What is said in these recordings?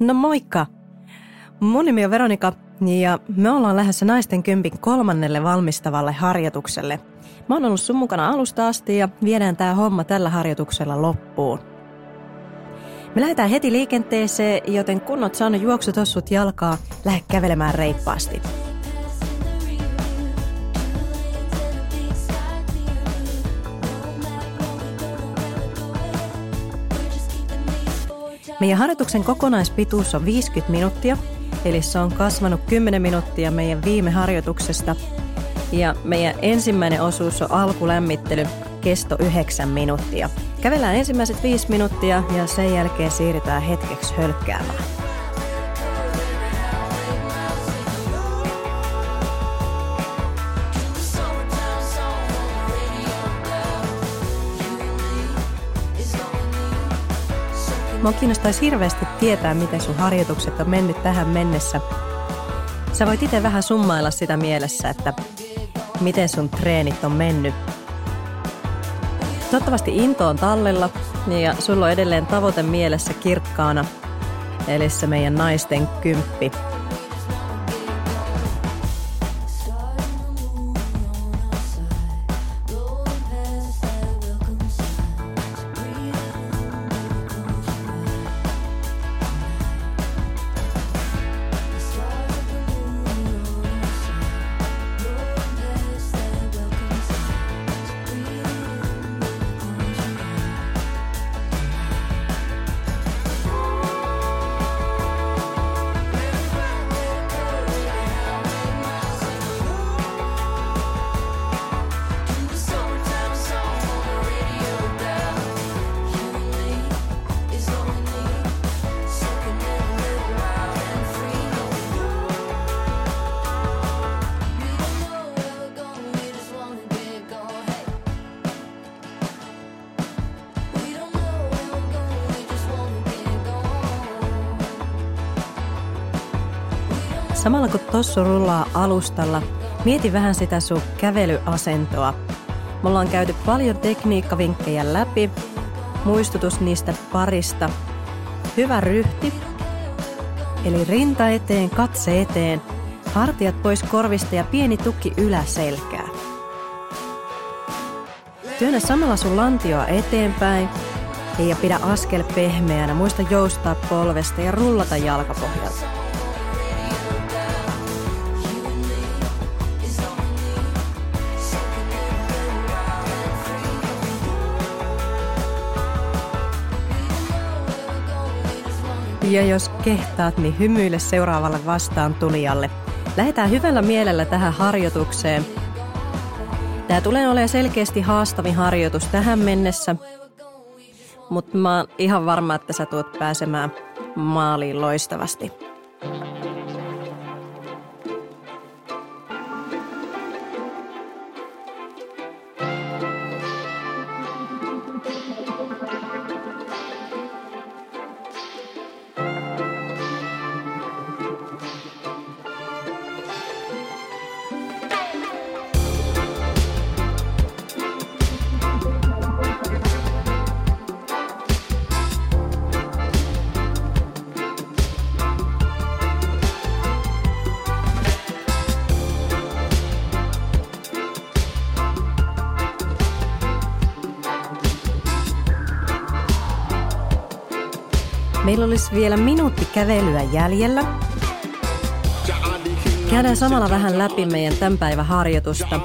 No moikka! Mun nimi on Veronika ja me ollaan lähdössä naisten kympin kolmannelle valmistavalle harjoitukselle. Mä oon ollut sun mukana alusta asti ja viedään tää homma tällä harjoituksella loppuun. Me lähdetään heti liikenteeseen, joten kun oot saanut juoksutossut jalkaa, lähde kävelemään reippaasti. Meidän harjoituksen kokonaispituus on 50 minuuttia, eli se on kasvanut 10 minuuttia meidän viime harjoituksesta. Ja meidän ensimmäinen osuus on alkulämmittely, kesto 9 minuuttia. Kävellään ensimmäiset 5 minuuttia ja sen jälkeen siirrytään hetkeksi hölkkäämään. Mua kiinnostaisi hirveästi tietää, miten sun harjoitukset on mennyt tähän mennessä. Sä voit itse vähän summailla sitä mielessä, että miten sun treenit on mennyt. Toivottavasti into on tallella ja sulla on edelleen tavoite mielessä kirkkaana, eli se meidän naisten kymppi – alustalla, mieti vähän sitä sun kävelyasentoa. Me ollaan käyty paljon tekniikkavinkkejä läpi, muistutus niistä parista. Hyvä ryhti, eli rinta eteen, katse eteen, hartiat pois korvista ja pieni tukki yläselkää. Työnnä samalla sun lantioa eteenpäin ja pidä askel pehmeänä. Muista joustaa polvesta ja rullata jalkapohjalta. Ja jos kehtaat, niin hymyile seuraavalle vastaan tulijalle. Lähdetään hyvällä mielellä tähän harjoitukseen. Tämä tulee olemaan selkeästi haastavin harjoitus tähän mennessä, mutta mä oon ihan varma, että sä tuot pääsemään maaliin loistavasti. Olisi vielä minuutti kävelyä jäljellä. Käydään samalla vähän läpi meidän tämän päivän harjoitusta.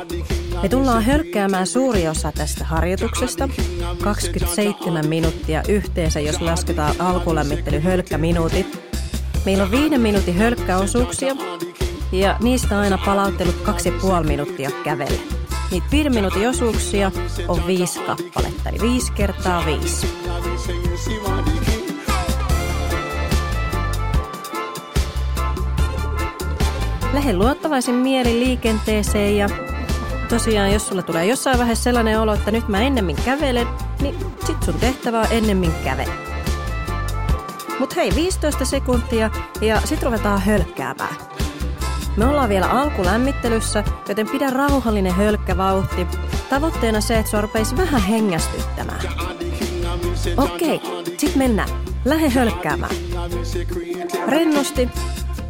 Me tullaan hölkkäämään suuri osa tästä harjoituksesta, 27 minuuttia yhteensä, jos lasketaan alkulämmittely hölkkäminuutit. Meillä on viiden minuutin hölkkäosuuksia ja niistä aina palauttelut 2,5 minuuttia kävellä. Niitä viiden minuutin osuuksia on viisi kappaletta, eli viisi kertaa viisi. Lähde luottavaisin mieli liikenteeseen ja tosiaan, jos sulla tulee jossain vaiheessa sellainen olo, että nyt mä ennemmin kävelen, niin sit sun tehtävä on ennemmin kävellä. Mut hei, 15 sekuntia ja sit ruvetaan hölkkäämään. Me ollaan vielä alkulämmittelyssä, joten pidä rauhallinen hölkkävauhti. Tavoitteena se, että sua vähän hengästyttämään. Okei, sit mennään. Lähde hölkkäämään. Rennosti,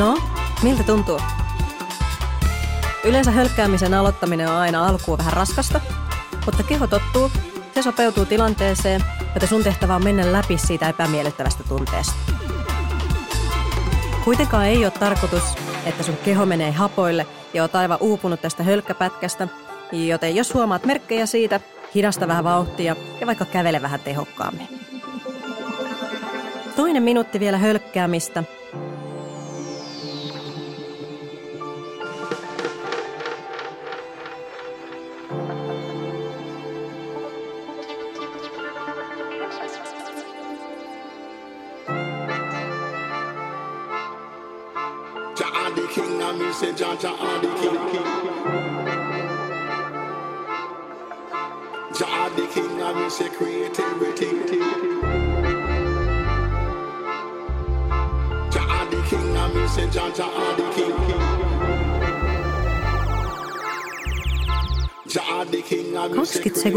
No, miltä tuntuu? Yleensä hölkkäämisen aloittaminen on aina alkuun vähän raskasta, mutta keho tottuu, se sopeutuu tilanteeseen, joten sun tehtävä on mennä läpi siitä epämiellyttävästä tunteesta. Kuitenkaan ei ole tarkoitus, että sun keho menee hapoille ja oot aivan uupunut tästä hölkkäpätkästä, joten jos huomaat merkkejä siitä, hidasta vähän vauhtia ja vaikka kävele vähän tehokkaammin. Toinen minuutti vielä hölkkäämistä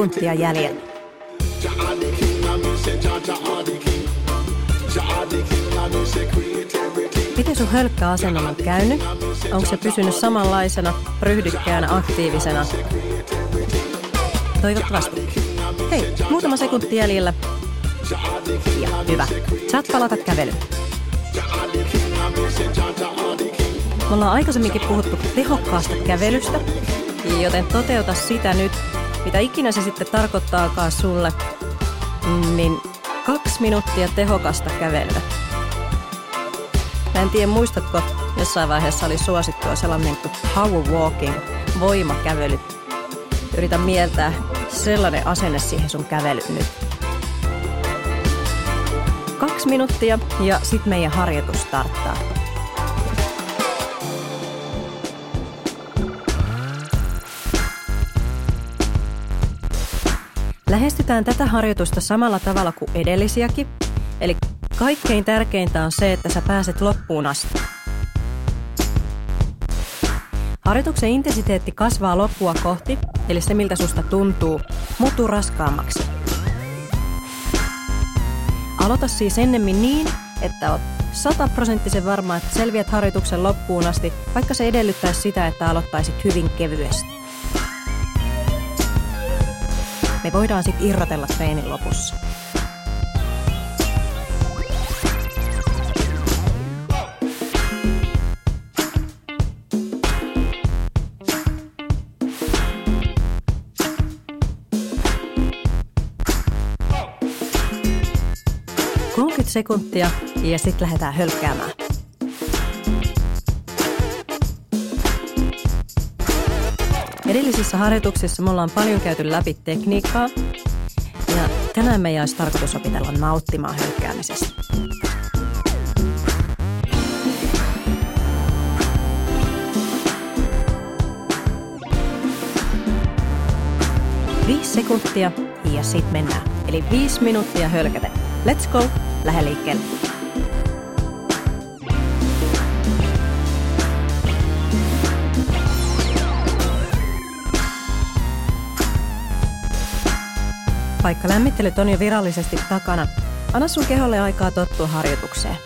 create everything. Miten sun hölkkäasennon on käynyt? Onko se pysynyt samanlaisena, ryhdykkäänä, aktiivisena? Toivottavasti. Hei, muutama sekunti jäljellä. Ja hyvä. Saat palata kävelyyn. Me ollaan aikaisemminkin puhuttu tehokkaasta kävelystä, joten toteuta sitä nyt, mitä ikinä se sitten tarkoittaakaan sulle, niin kaksi minuuttia tehokasta kävelyä. Mä en tiedä, muistatko, jossain vaiheessa oli suosittua sellainen kuin power walking, voimakävely. Yritä mieltää sellainen asenne siihen sun kävelyyn nyt. Kaksi minuuttia ja sitten meidän harjoitus starttaa. Lähestytään tätä harjoitusta samalla tavalla kuin edellisiäkin, eli Kaikkein tärkeintä on se, että sä pääset loppuun asti. Harjoituksen intensiteetti kasvaa loppua kohti, eli se miltä susta tuntuu, muuttuu raskaammaksi. Aloita siis ennemmin niin, että oot sataprosenttisen varma, että selviät harjoituksen loppuun asti, vaikka se edellyttäisi sitä, että aloittaisit hyvin kevyesti. Me voidaan sitten irrotella treenin lopussa. sekuntia ja sitten lähdetään hölkkäämään. Edellisissä harjoituksissa me ollaan paljon käyty läpi tekniikkaa ja tänään meidän olisi tarkoitus opitella nauttimaan hölkkäämisestä. Viisi sekuntia ja sitten mennään. Eli viisi minuuttia hölkätä. Let's go! lähde liikkeelle. Vaikka lämmittelyt on jo virallisesti takana, anna sun keholle aikaa tottua harjoitukseen.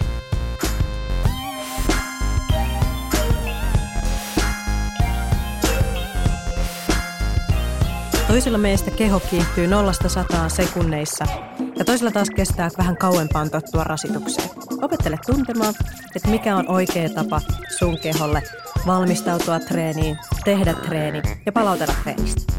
Toisilla meistä keho kiihtyy 0-100 sekunneissa ja toisella taas kestää vähän kauempaan tottua rasitukseen. Opettele tuntemaan, että mikä on oikea tapa sun keholle valmistautua treeniin, tehdä treeni ja palautella treenistä.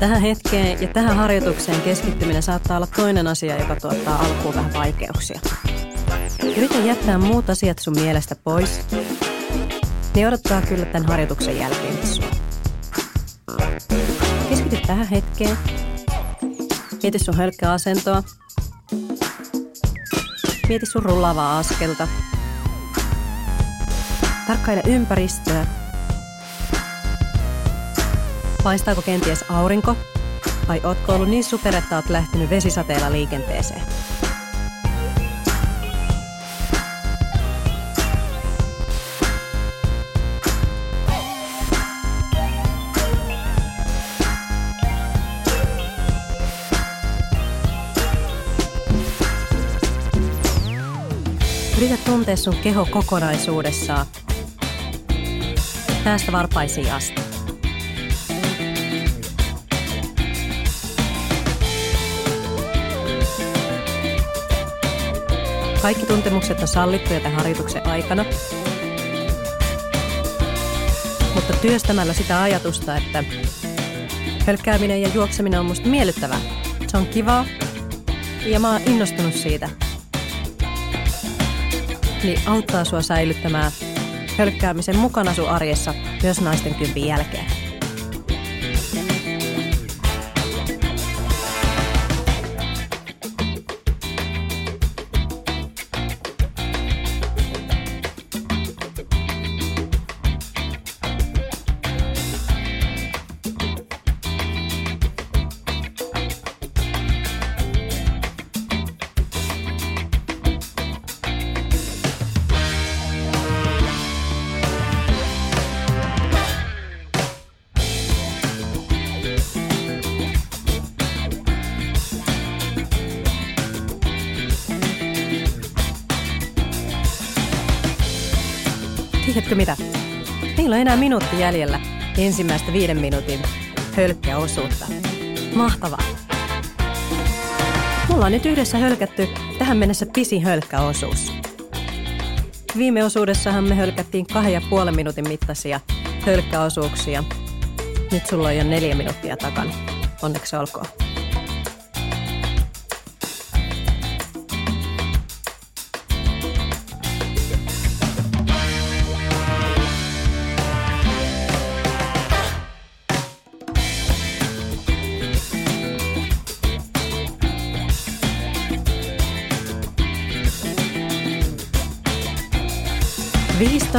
Tähän hetkeen ja tähän harjoitukseen keskittyminen saattaa olla toinen asia, joka tuottaa alkuun vähän vaikeuksia. Yritä jättää muut asiat sun mielestä pois, niin odottaa kyllä tämän harjoituksen jälkeen sua. Keskity tähän hetkeen. Mieti sun hölkkäasentoa. Mieti sun rullaavaa askelta. Tarkkaile ympäristöä Paistaako kenties aurinko? Vai ootko ollut niin super, että oot lähtenyt vesisateella liikenteeseen? Yritä tuntea sun keho kokonaisuudessaan. Päästä varpaisiin asti. Kaikki tuntemukset on sallittuja tämän harjoituksen aikana. Mutta työstämällä sitä ajatusta, että hölkkääminen ja juokseminen on musta miellyttävää. Se on kivaa ja mä oon innostunut siitä. Niin auttaa sua säilyttämään hölkkäämisen mukana sun arjessa myös naisten kympin jälkeen. Meillä on enää minuutti jäljellä ensimmäistä viiden minuutin hölkkäosuutta. Mahtavaa. Mulla on nyt yhdessä hölkätty tähän mennessä pisin hölkkäosuus. Viime osuudessahan me hölkättiin kahden ja puolen minuutin mittaisia hölkkäosuuksia. Nyt sulla on jo neljä minuuttia takana. Onneksi olkoon.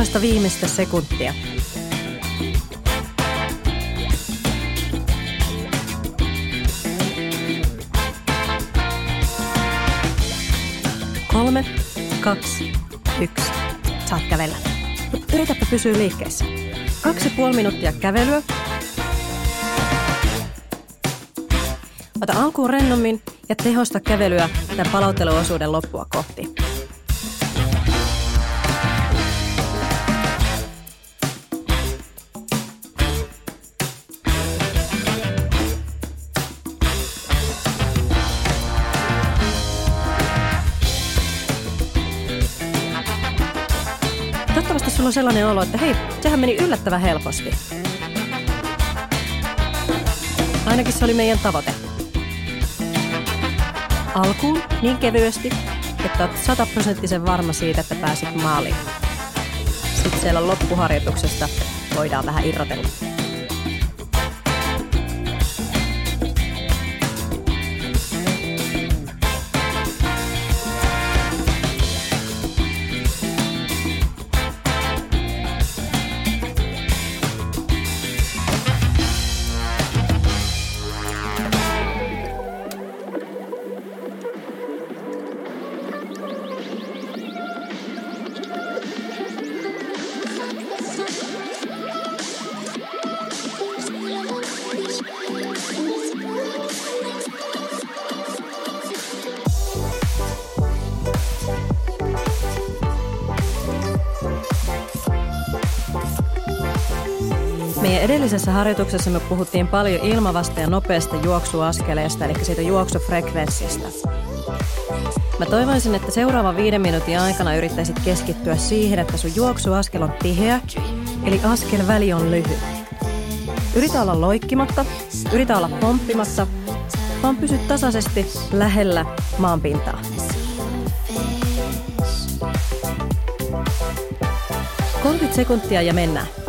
15 viimeistä sekuntia. Kolme, kaksi, yksi. Saat kävellä. Yritäpä pysyä liikkeessä. Kaksi puoli minuuttia kävelyä. Ota alkuun rennommin ja tehosta kävelyä tämän palautteluosuuden loppua kohti. On sellainen olo, että hei, sehän meni yllättävän helposti. Ainakin se oli meidän tavoite. Alkuun niin kevyesti, että olet sataprosenttisen varma siitä, että pääsit maaliin. Sitten siellä loppuharjoituksesta voidaan vähän irrotella. Edellisessä harjoituksessa me puhuttiin paljon ilmavasta ja nopeasta juoksuaskeleesta, eli siitä juoksufrekvenssistä. Mä toivoisin, että seuraavan viiden minuutin aikana yrittäisit keskittyä siihen, että sun juoksuaskel on tiheä, eli askelväli on lyhyt. Yritä olla loikkimatta, yritä olla pomppimassa, vaan pysy tasaisesti lähellä maanpintaa. 30 sekuntia ja mennään.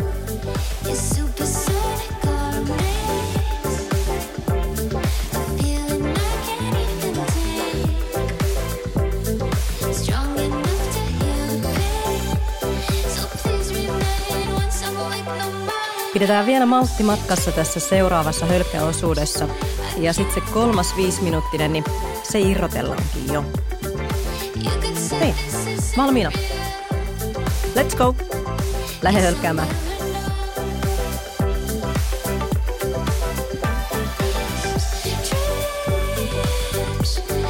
Pidetään vielä maltti matkassa tässä seuraavassa hölkkäosuudessa. Ja sitten se kolmas viisiminuuttinen, niin se irrotellaankin jo. Hei, valmiina. Let's go. Lähde hölkkäämään.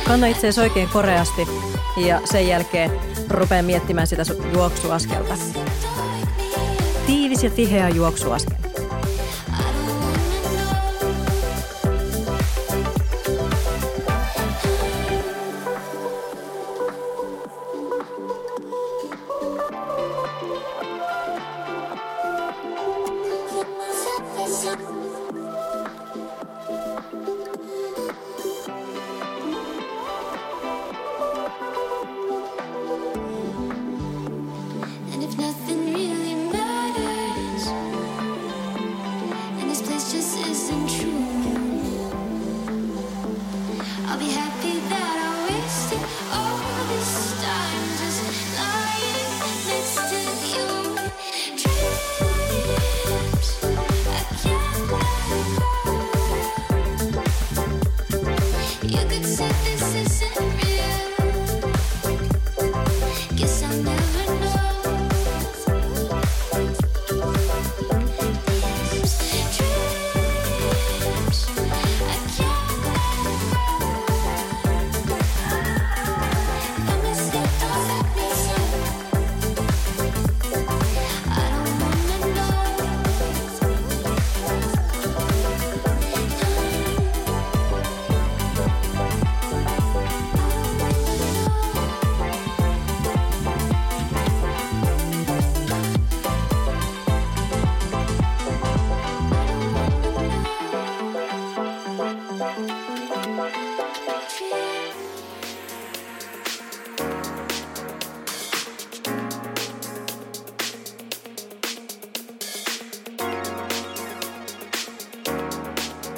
Kanna itseesi oikein koreasti ja sen jälkeen rupea miettimään sitä juoksuaskelta. Ja tiheä juoksuaskel.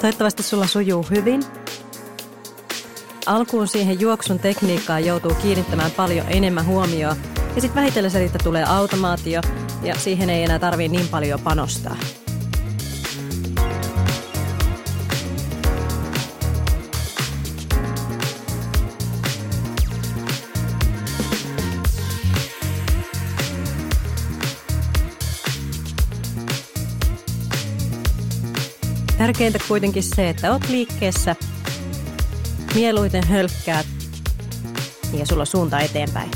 Toivottavasti sulla sujuu hyvin. Alkuun siihen juoksun tekniikkaan joutuu kiinnittämään paljon enemmän huomioon ja sitten vähitellen siitä tulee automaatio ja siihen ei enää tarvii niin paljon panostaa. Tärkeintä kuitenkin se, että oot liikkeessä, mieluiten hölkkäät ja sulla suunta eteenpäin.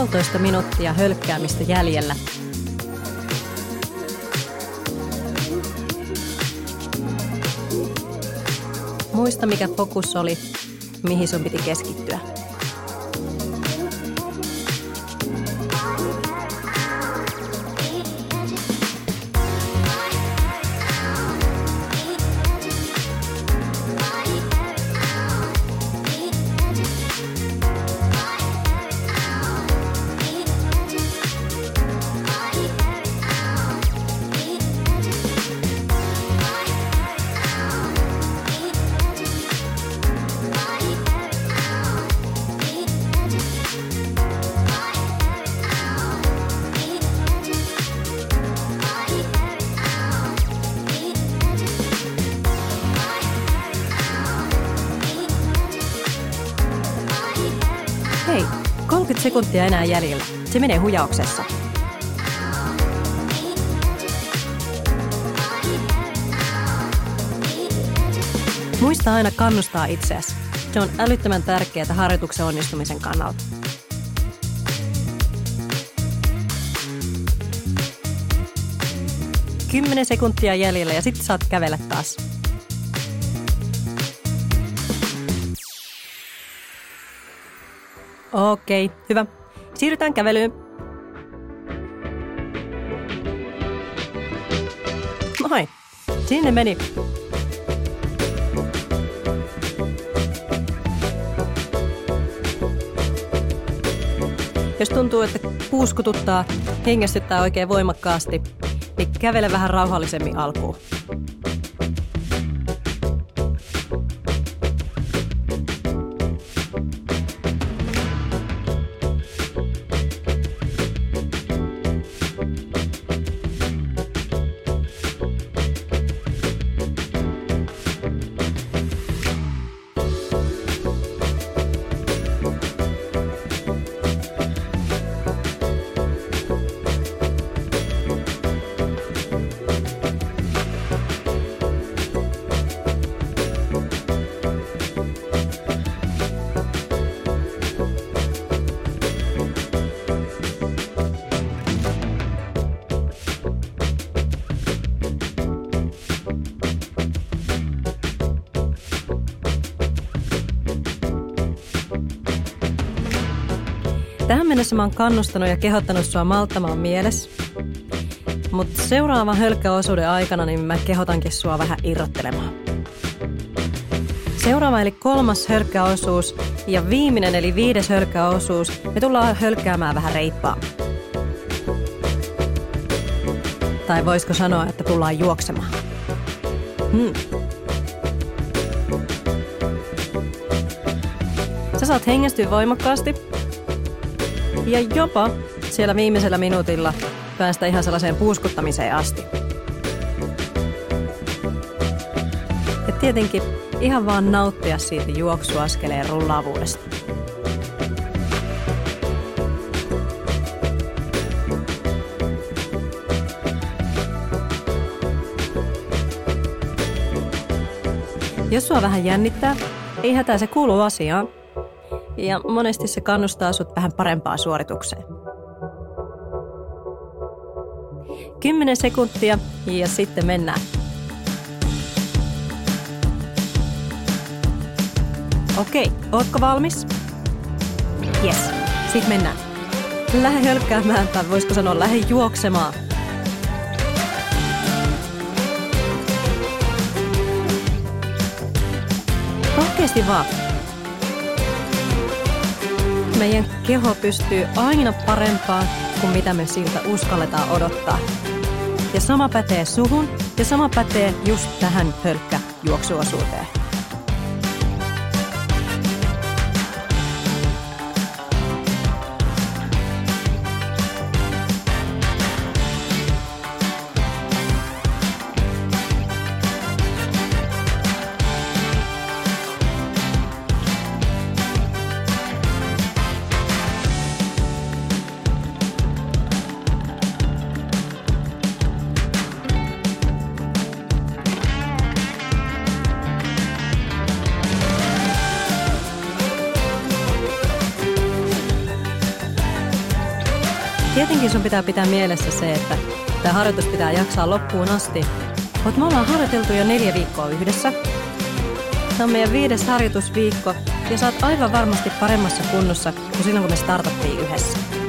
Puolitoista minuuttia hölkkäämistä jäljellä. Muista mikä fokus oli, mihin sun piti keskittyä. Sekuntia enää jäljellä. Se menee hujauksessa. Muista aina kannustaa itseäsi. Se on älyttömän tärkeää harjoituksen onnistumisen kannalta. Kymmenen sekuntia jäljellä ja sitten saat kävellä taas. Okei, hyvä. Siirrytään kävelyyn. Noin, sinne meni. Jos tuntuu, että puuskututtaa, hengästyttää oikein voimakkaasti, niin kävele vähän rauhallisemmin alkuun. Mennessä mä oon kannustanut ja kehottanut sua malttamaan mielessä. Mutta seuraavan hölkkäosuuden aikana niin mä kehotankin sua vähän irrottelemaan. Seuraava eli kolmas hölkkäosuus ja viimeinen eli viides hölkkäosuus. Me tullaan hölkkäämään vähän reippaa. Tai voisiko sanoa, että tullaan juoksemaan. Hmm. Sä saat hengästyä voimakkaasti ja jopa siellä viimeisellä minuutilla päästä ihan sellaiseen puuskuttamiseen asti. Ja tietenkin ihan vaan nauttia siitä juoksuaskeleen rullaavuudesta. Jos sua vähän jännittää, ei hätää se kuuluu asiaan. Ja monesti se kannustaa sut vähän parempaan suoritukseen. 10 sekuntia ja sitten mennään. Okei, ootko valmis? Yes, sit mennään. Lähde hölkkäämään tai voisiko sanoa lähde juoksemaan. Rohkeasti vaan. Meidän keho pystyy aina parempaan kuin mitä me siltä uskalletaan odottaa. Ja sama pätee suhun ja sama pätee just tähän hölkkäjuoksuosuuteen. Tietenkin sun pitää pitää mielessä se, että tämä harjoitus pitää jaksaa loppuun asti. Mutta me ollaan harjoiteltu jo neljä viikkoa yhdessä. Tämä on meidän viides harjoitusviikko ja oot aivan varmasti paremmassa kunnossa kuin silloin, kun me startattiin yhdessä.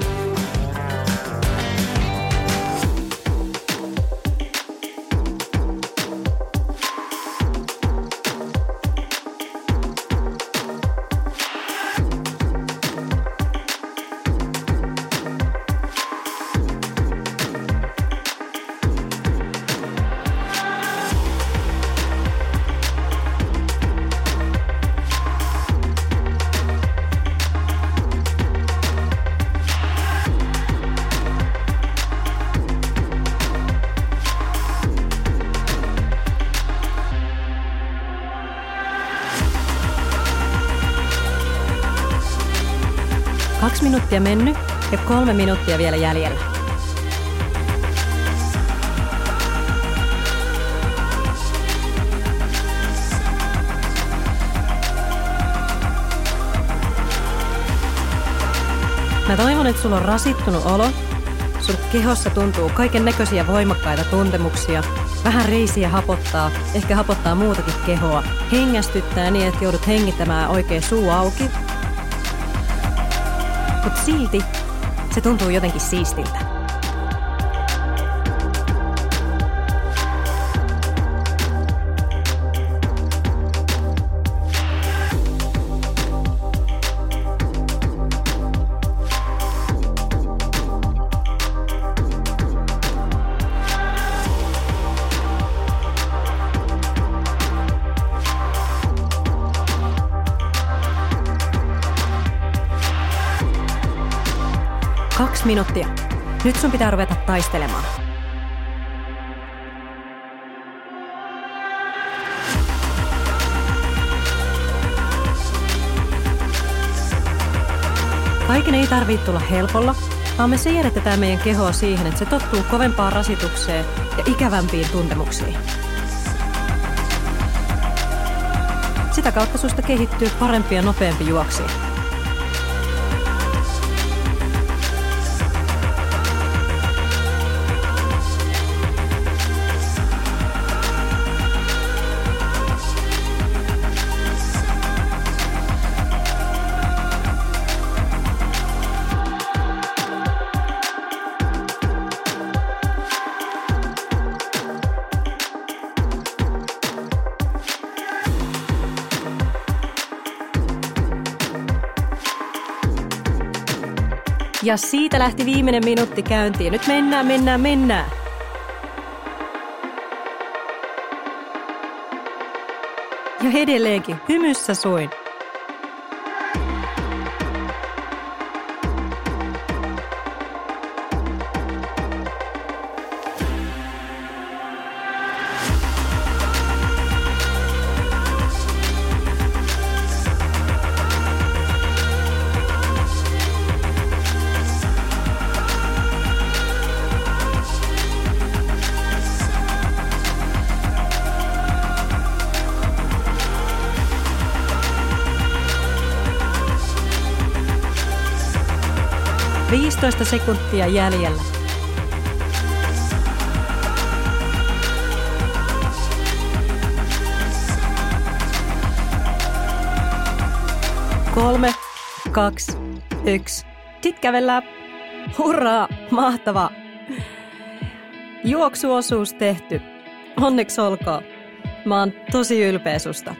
Minuuttia mennyt ja kolme minuuttia vielä jäljellä. Mä toivon, että sulla on rasittunut olo. Sun kehossa tuntuu kaiken näköisiä voimakkaita tuntemuksia. Vähän reisiä hapottaa, ehkä hapottaa muutakin kehoa. Hengästyttää niin, että joudut hengittämään oikein suu auki mutta silti se tuntuu jotenkin siistiltä. Kaksi minuuttia. Nyt sun pitää ruveta taistelemaan. Kaiken ei tarvitse tulla helpolla, vaan me siirretään meidän kehoa siihen, että se tottuu kovempaan rasitukseen ja ikävämpiin tuntemuksiin. Sitä kautta susta kehittyy parempi ja nopeampi juoksija. Ja siitä lähti viimeinen minuutti käyntiin. Nyt mennään, mennään, mennään. Ja edelleenkin hymyssä soin. 15 sekuntia jäljellä. Kolme, kaksi, yksi. Sit kävellään. Hurraa, mahtavaa. Juoksuosuus tehty. Onneksi olkoon. Mä oon tosi ylpeä susta.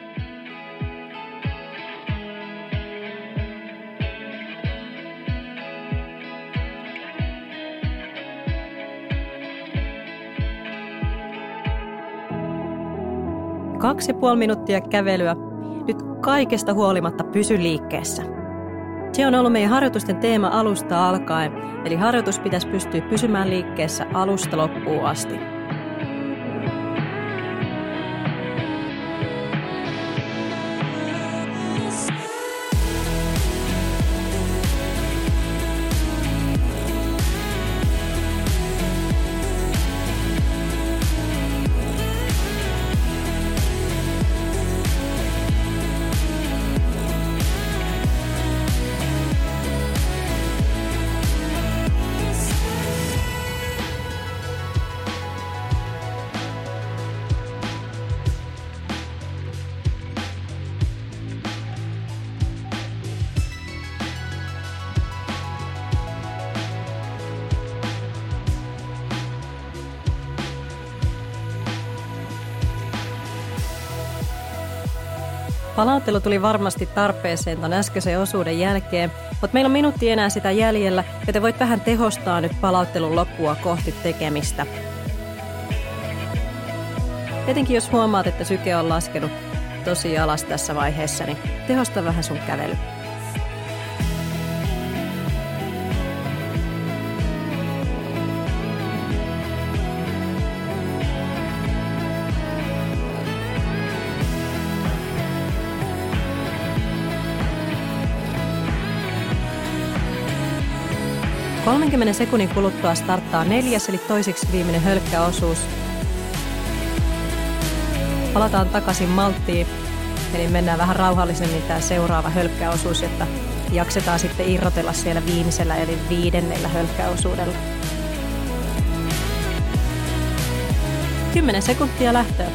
Kaksi ja puoli minuuttia kävelyä. Nyt kaikesta huolimatta pysy liikkeessä. Se on ollut meidän harjoitusten teema alusta alkaen, eli harjoitus pitäisi pystyä pysymään liikkeessä alusta loppuun asti. Palauttelu tuli varmasti tarpeeseen ton äskeisen osuuden jälkeen, mutta meillä on minuutti enää sitä jäljellä, joten voit vähän tehostaa nyt palauttelun loppua kohti tekemistä. Etenkin jos huomaat, että syke on laskenut tosi alas tässä vaiheessa, niin tehosta vähän sun kävely. 30 sekunnin kuluttua starttaa neljäs eli toiseksi viimeinen hölkkäosuus. Palataan takaisin malttiin, eli mennään vähän rauhallisemmin tämä seuraava hölkkäosuus, jotta jaksetaan sitten irrotella siellä viimeisellä eli viidennellä hölkkäosuudella. 10 sekuntia lähtöä.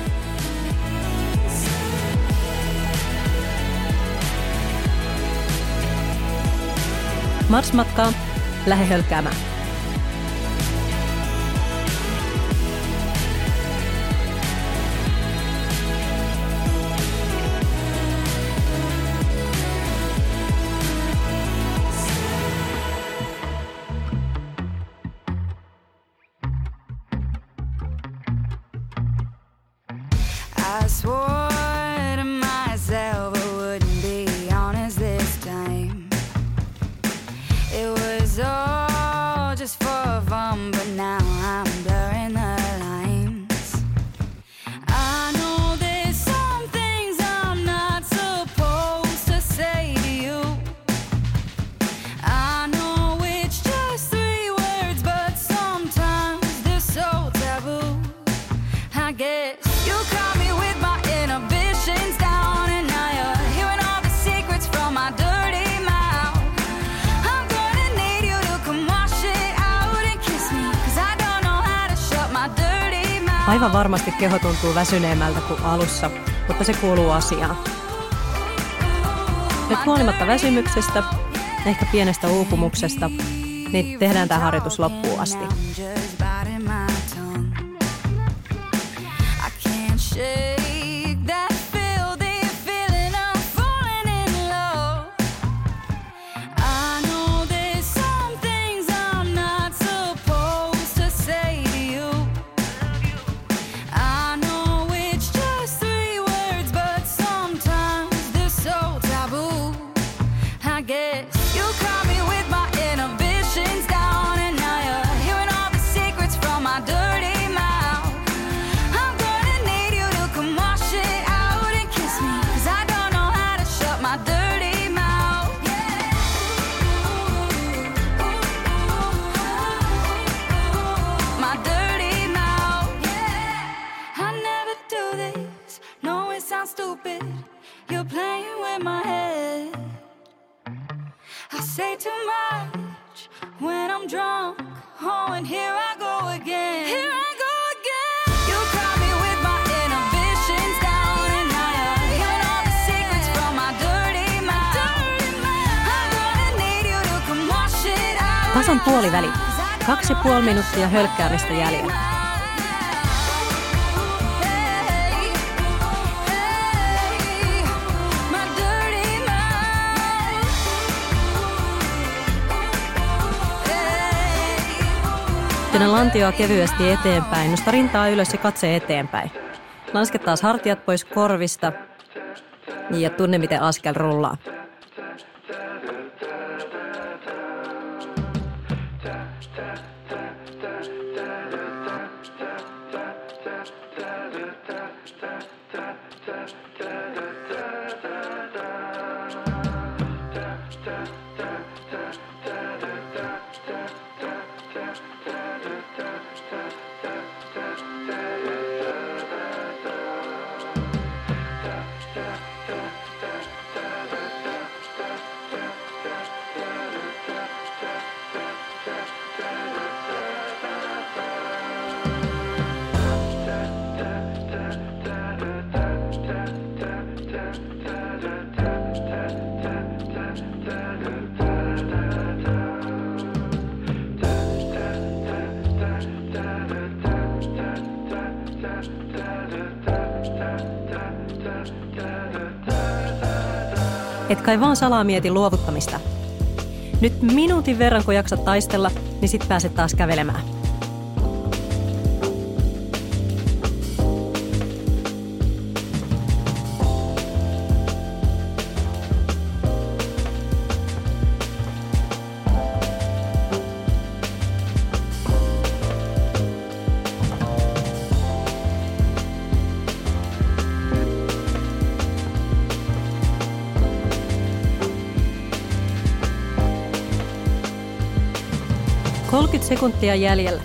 Mars-matkaa lähde hölkkäämään. I keho tuntuu väsyneemmältä kuin alussa, mutta se kuuluu asiaan. Nyt huolimatta väsymyksestä, ehkä pienestä uupumuksesta, niin tehdään tämä harjoitus loppuun asti. 2,5 minuuttia hölkkäämistä jäljellä. Tänä lantioa kevyesti eteenpäin, nosta rintaa ylös ja katse eteenpäin. Lasket taas hartiat pois korvista ja tunne miten askel rullaa. Et kai vaan salaa mieti luovuttamista. Nyt minuutin verran, kun jaksat taistella, niin sit pääset taas kävelemään. Sekuntia jäljellä.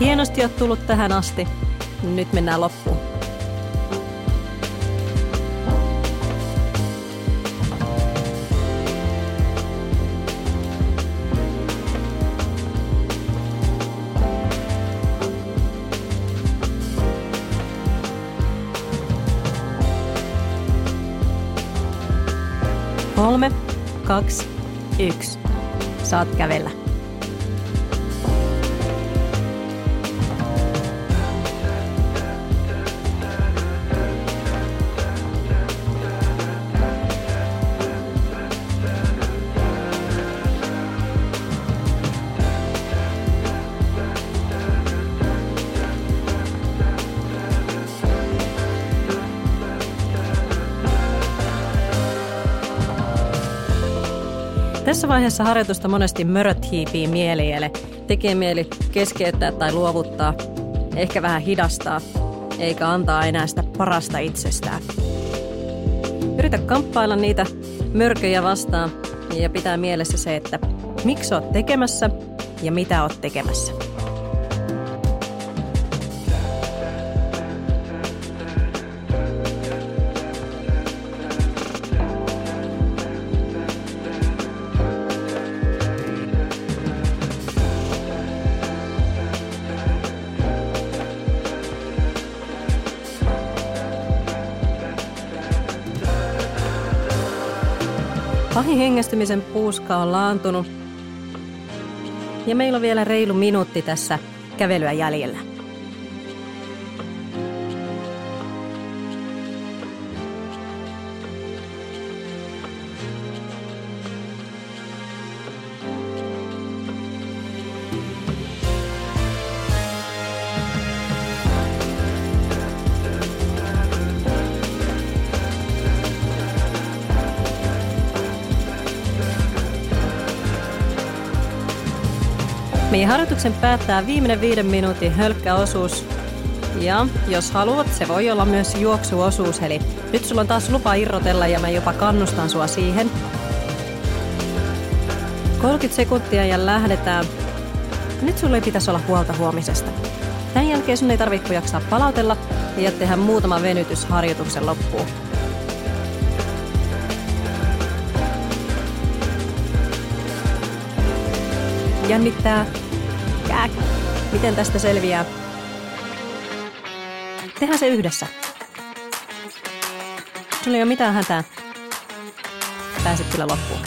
Hienosti oot tullut tähän asti. Nyt mennään loppuun. Kolme, kaksi, yksi. Saat kävellä. Tässä vaiheessa harjoitusta monesti möröt hiipii mieliele. Tekee mieli keskeyttää tai luovuttaa, ehkä vähän hidastaa, eikä antaa enää sitä parasta itsestään. Yritä kamppailla niitä mörköjä vastaan ja pitää mielessä se, että miksi oot tekemässä ja mitä oot tekemässä. Hengästymisen puuska on laantunut. Ja meillä on vielä reilu minuutti tässä kävelyä jäljellä. Meidän harjoituksen päättää viimeinen viiden minuutin hölkkäosuus. Ja jos haluat, se voi olla myös juoksuosuus, eli nyt sulla on taas lupa irrotella ja mä jopa kannustan sua siihen. 30 sekuntia ja lähdetään. Nyt sulle ei pitäisi olla huolta huomisesta. Tämän jälkeen sun ei tarvitse jaksaa palautella ja tehdä muutama venytys harjoituksen loppuun. Jännittää, Jääk. Miten tästä selviää? Tehdään se yhdessä. Sulla ei ole mitään hätää. Pääset kyllä loppuun.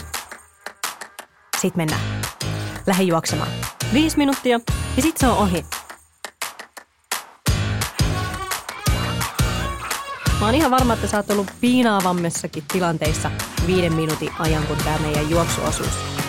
Sitten mennään. Lähde juoksemaan. Viisi minuuttia ja sit se on ohi. Mä oon ihan varma, että sä oot ollut piinaavammissakin tilanteissa viiden minuutin ajan, kun tää meidän juoksuosuus.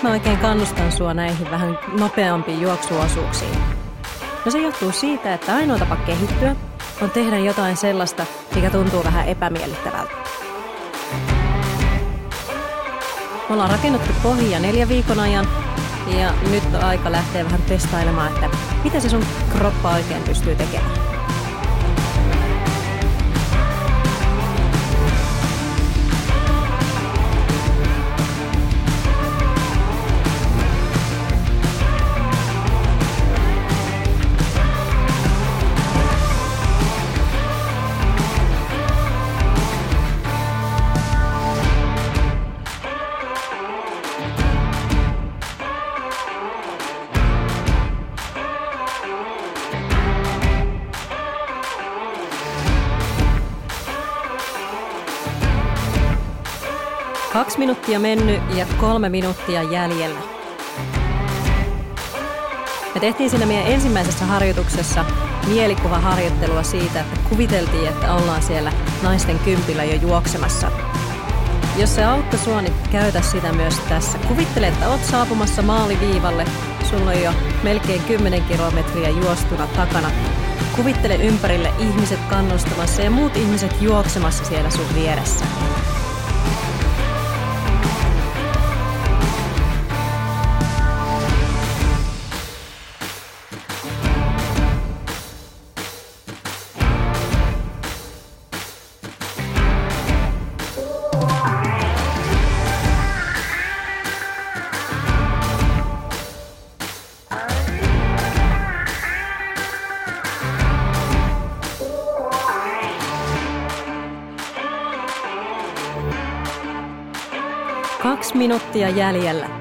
Miksi mä oikein kannustan sua näihin vähän nopeampiin juoksuosuuksiin? No se johtuu siitä, että ainoa tapa kehittyä on tehdä jotain sellaista, mikä tuntuu vähän epämiellyttävältä. Me ollaan rakennettu pohjia neljä viikon ajan ja nyt on aika lähteä vähän testailemaan, että mitä se sun kroppa oikein pystyy tekemään. Minuuttia mennyt ja kolme minuuttia jäljellä. Me tehtiin siinä meidän ensimmäisessä harjoituksessa mielikuvaharjoittelua siitä, että kuviteltiin, että ollaan siellä naisten kympillä jo juoksemassa. Jos se auttoi sua, niin käytä sitä myös tässä. Kuvittele, että oot saapumassa maaliviivalle. Sulla on jo melkein 10 kilometriä juostuna takana. Kuvittele ympärille ihmiset kannustamassa ja muut ihmiset juoksemassa siellä sun vieressä. Minuuttia jäljellä.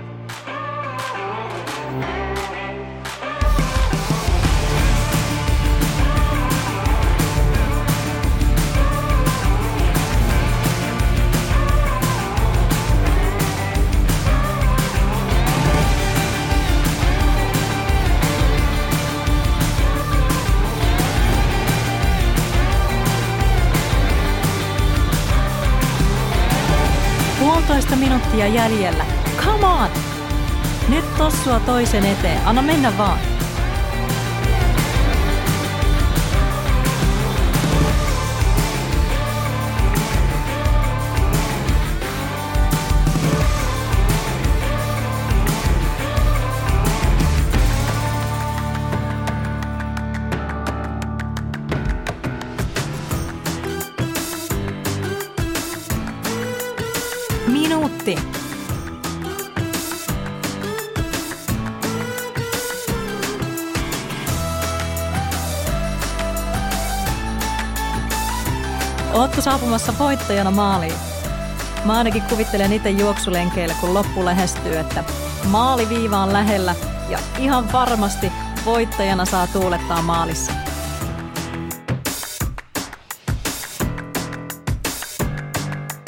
Minuuttia jäljellä. Come on! Nyt tossua toisen eteen. Anna mennä vaan. Ootko saapumassa voittajana maaliin? Mä ainakin kuvittelen itse juoksulenkeillä, kun loppu lähestyy, että maaliviiva on lähellä ja ihan varmasti voittajana saa tuulettaa maalissa.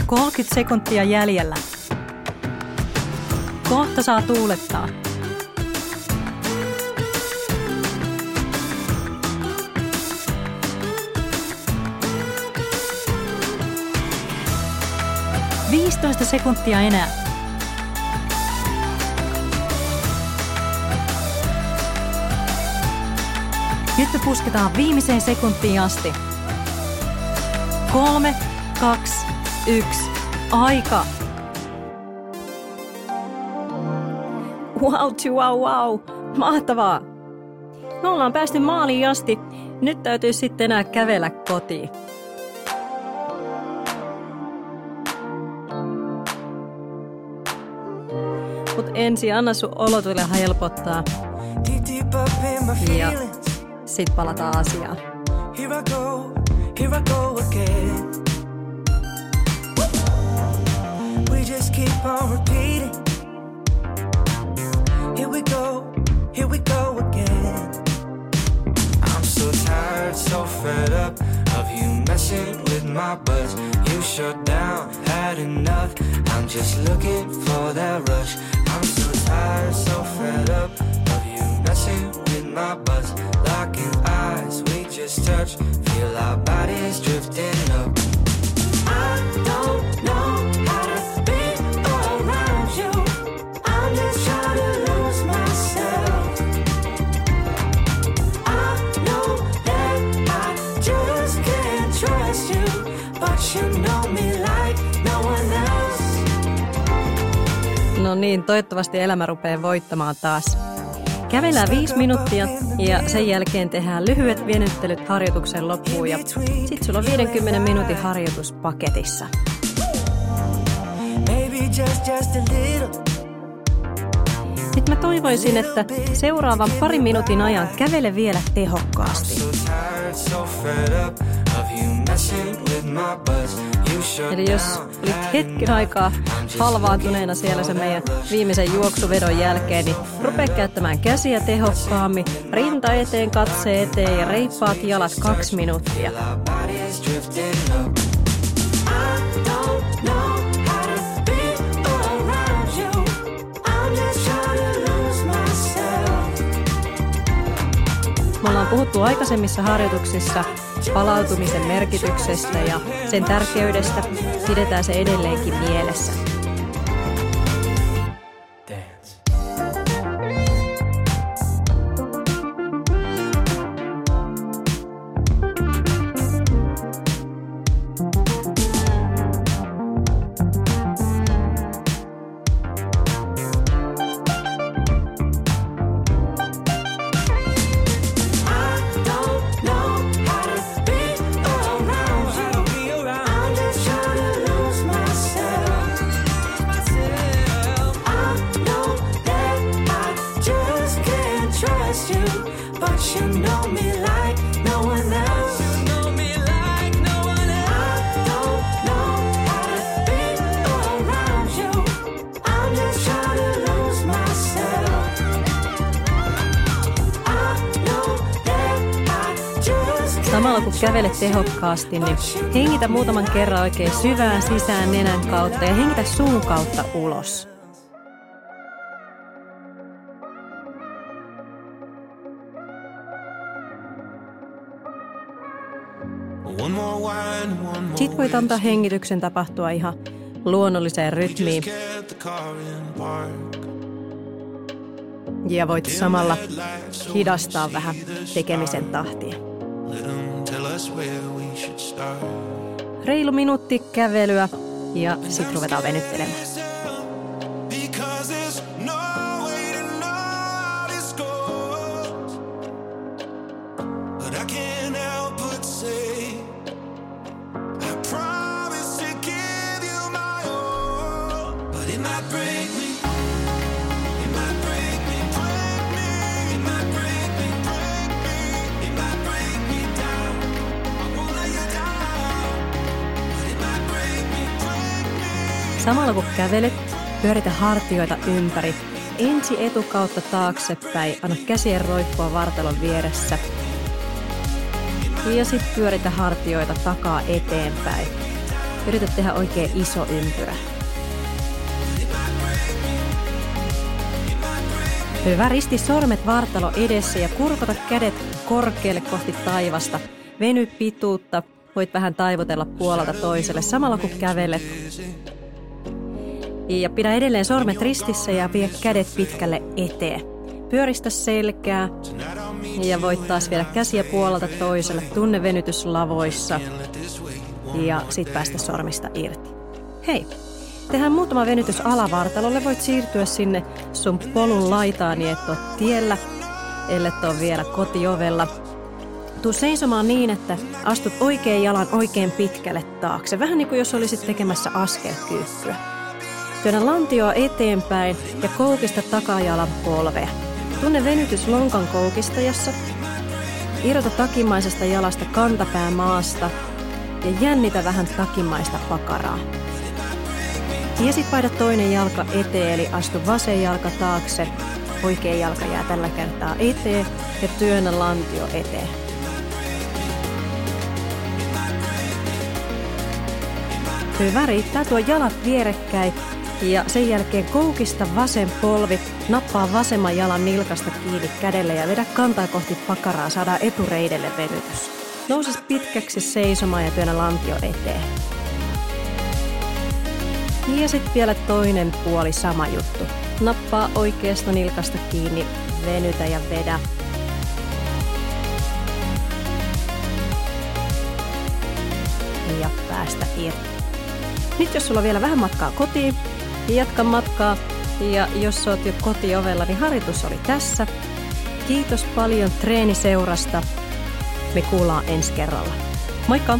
Kolkit sekuntia jäljellä. Kohta saa tuulettaa. Viisitoista sekuntia enää. Nyt me pusketaan viimeiseen sekuntiin asti. Kolme, kaksi, yksi. Aika. Wow, wow, wow. Mahtavaa. Me ollaan päästy maaliin asti. Nyt täytyy sitten enää kävellä kotiin. Mut ensin anna sun olotille helpottaa. Ja sit palataan asiaan. Here I go, here I go again. We just keep on repeating. Here we go, here we go again. I'm so tired, so fed up of you messing with my buzz. You shut down, had enough. I'm just looking for that rush. Tired, so fed up of you messing with my buzz. Locking eyes, we just touch. Feel our bodies drifting up. Niin, toivottavasti elämä rupeaa voittamaan taas. Kävellään viisi minuuttia ja sen jälkeen tehdään lyhyet venyttelyt harjoituksen loppuun ja sit sulla on 50 minuutin harjoitus paketissa. Nyt mä toivoisin, että seuraavan parin minuutin ajan kävele vielä tehokkaasti. Eli jos had hetken aikaa halvaantuneena siellä sen meidän viimeisen juoksuvedon jälkeen, niin rupea käyttämään käsiä tehokkaammin, rinta eteen, katse eteen ja reippaat jalat kaksi minuuttia. I don't know puhuttu aikaisemmissa harjoituksissa palautumisen merkityksestä ja sen tärkeydestä. Pidetään se edelleenkin mielessä. Tehokkaasti, niin hengitä muutaman kerran oikein syvään sisään nenän kautta ja hengitä suun kautta ulos. Sitten voit antaa hengityksen tapahtua ihan luonnolliseen rytmiin. Ja voit samalla hidastaa vähän tekemisen tahtia. Reilu minuutti kävelyä ja sitten ruvetaan venyttelemään. Kävelet, pyöritä hartioita ympäri. Ensi etukautta taaksepäin, anna käsien roikkua vartalon vieressä. Ja sitten pyöritä hartioita takaa eteenpäin. Yritä tehdä oikein iso ympyrä. Hyvä, risti sormet vartalo edessä ja kurkota kädet korkealle kohti taivasta. Veny pituutta, voit vähän taivotella puolelta toiselle samalla kun kävelet. Ja pidä edelleen sormet ristissä ja vie kädet pitkälle eteen. Pyöristä selkää ja voit taas viedä käsiä puolelta toiselle. Tunne venytyslavoissa ja sit päästä sormista irti. Hei, tehdään muutama venytys alavartalolle. Voit siirtyä sinne sun polun laitaan niin et ole tiellä, ellei ole vielä kotiovella. Tuu seisomaan niin, että astut oikean jalan oikein pitkälle taakse. Vähän niin kuin jos olisit tekemässä askelkyykkyä. Työnnä lantioa eteenpäin ja koukista takajalan polvea. Tunne venytys lonkan koukistajassa. Irrota takimaisesta jalasta kantapää maasta ja jännitä vähän takimaista pakaraa. Ja sit paida toinen jalka eteen, eli astu vasen jalka taakse. Oikea jalka jää tällä kertaa eteen ja työnnä lantio eteen. Hyvä, riittää tuo jalat vierekkäin ja sen jälkeen koukista vasen polvi, nappaa vasemman jalan nilkasta kiinni kädelle ja vedä kantaa kohti pakaraa, saadaan etureidelle venytys. Nousis pitkäksi seisomaan ja työnnä lantio eteen. Ja sitten vielä toinen puoli sama juttu. Nappaa oikeasta nilkasta kiinni, venytä ja vedä. Ja päästä irti. Nyt jos sulla on vielä vähän matkaa kotiin, jatka matkaa. Ja jos oot jo kotiovella, niin harjoitus oli tässä. Kiitos paljon treeniseurasta. Me kuullaan ensi kerralla. Moikka!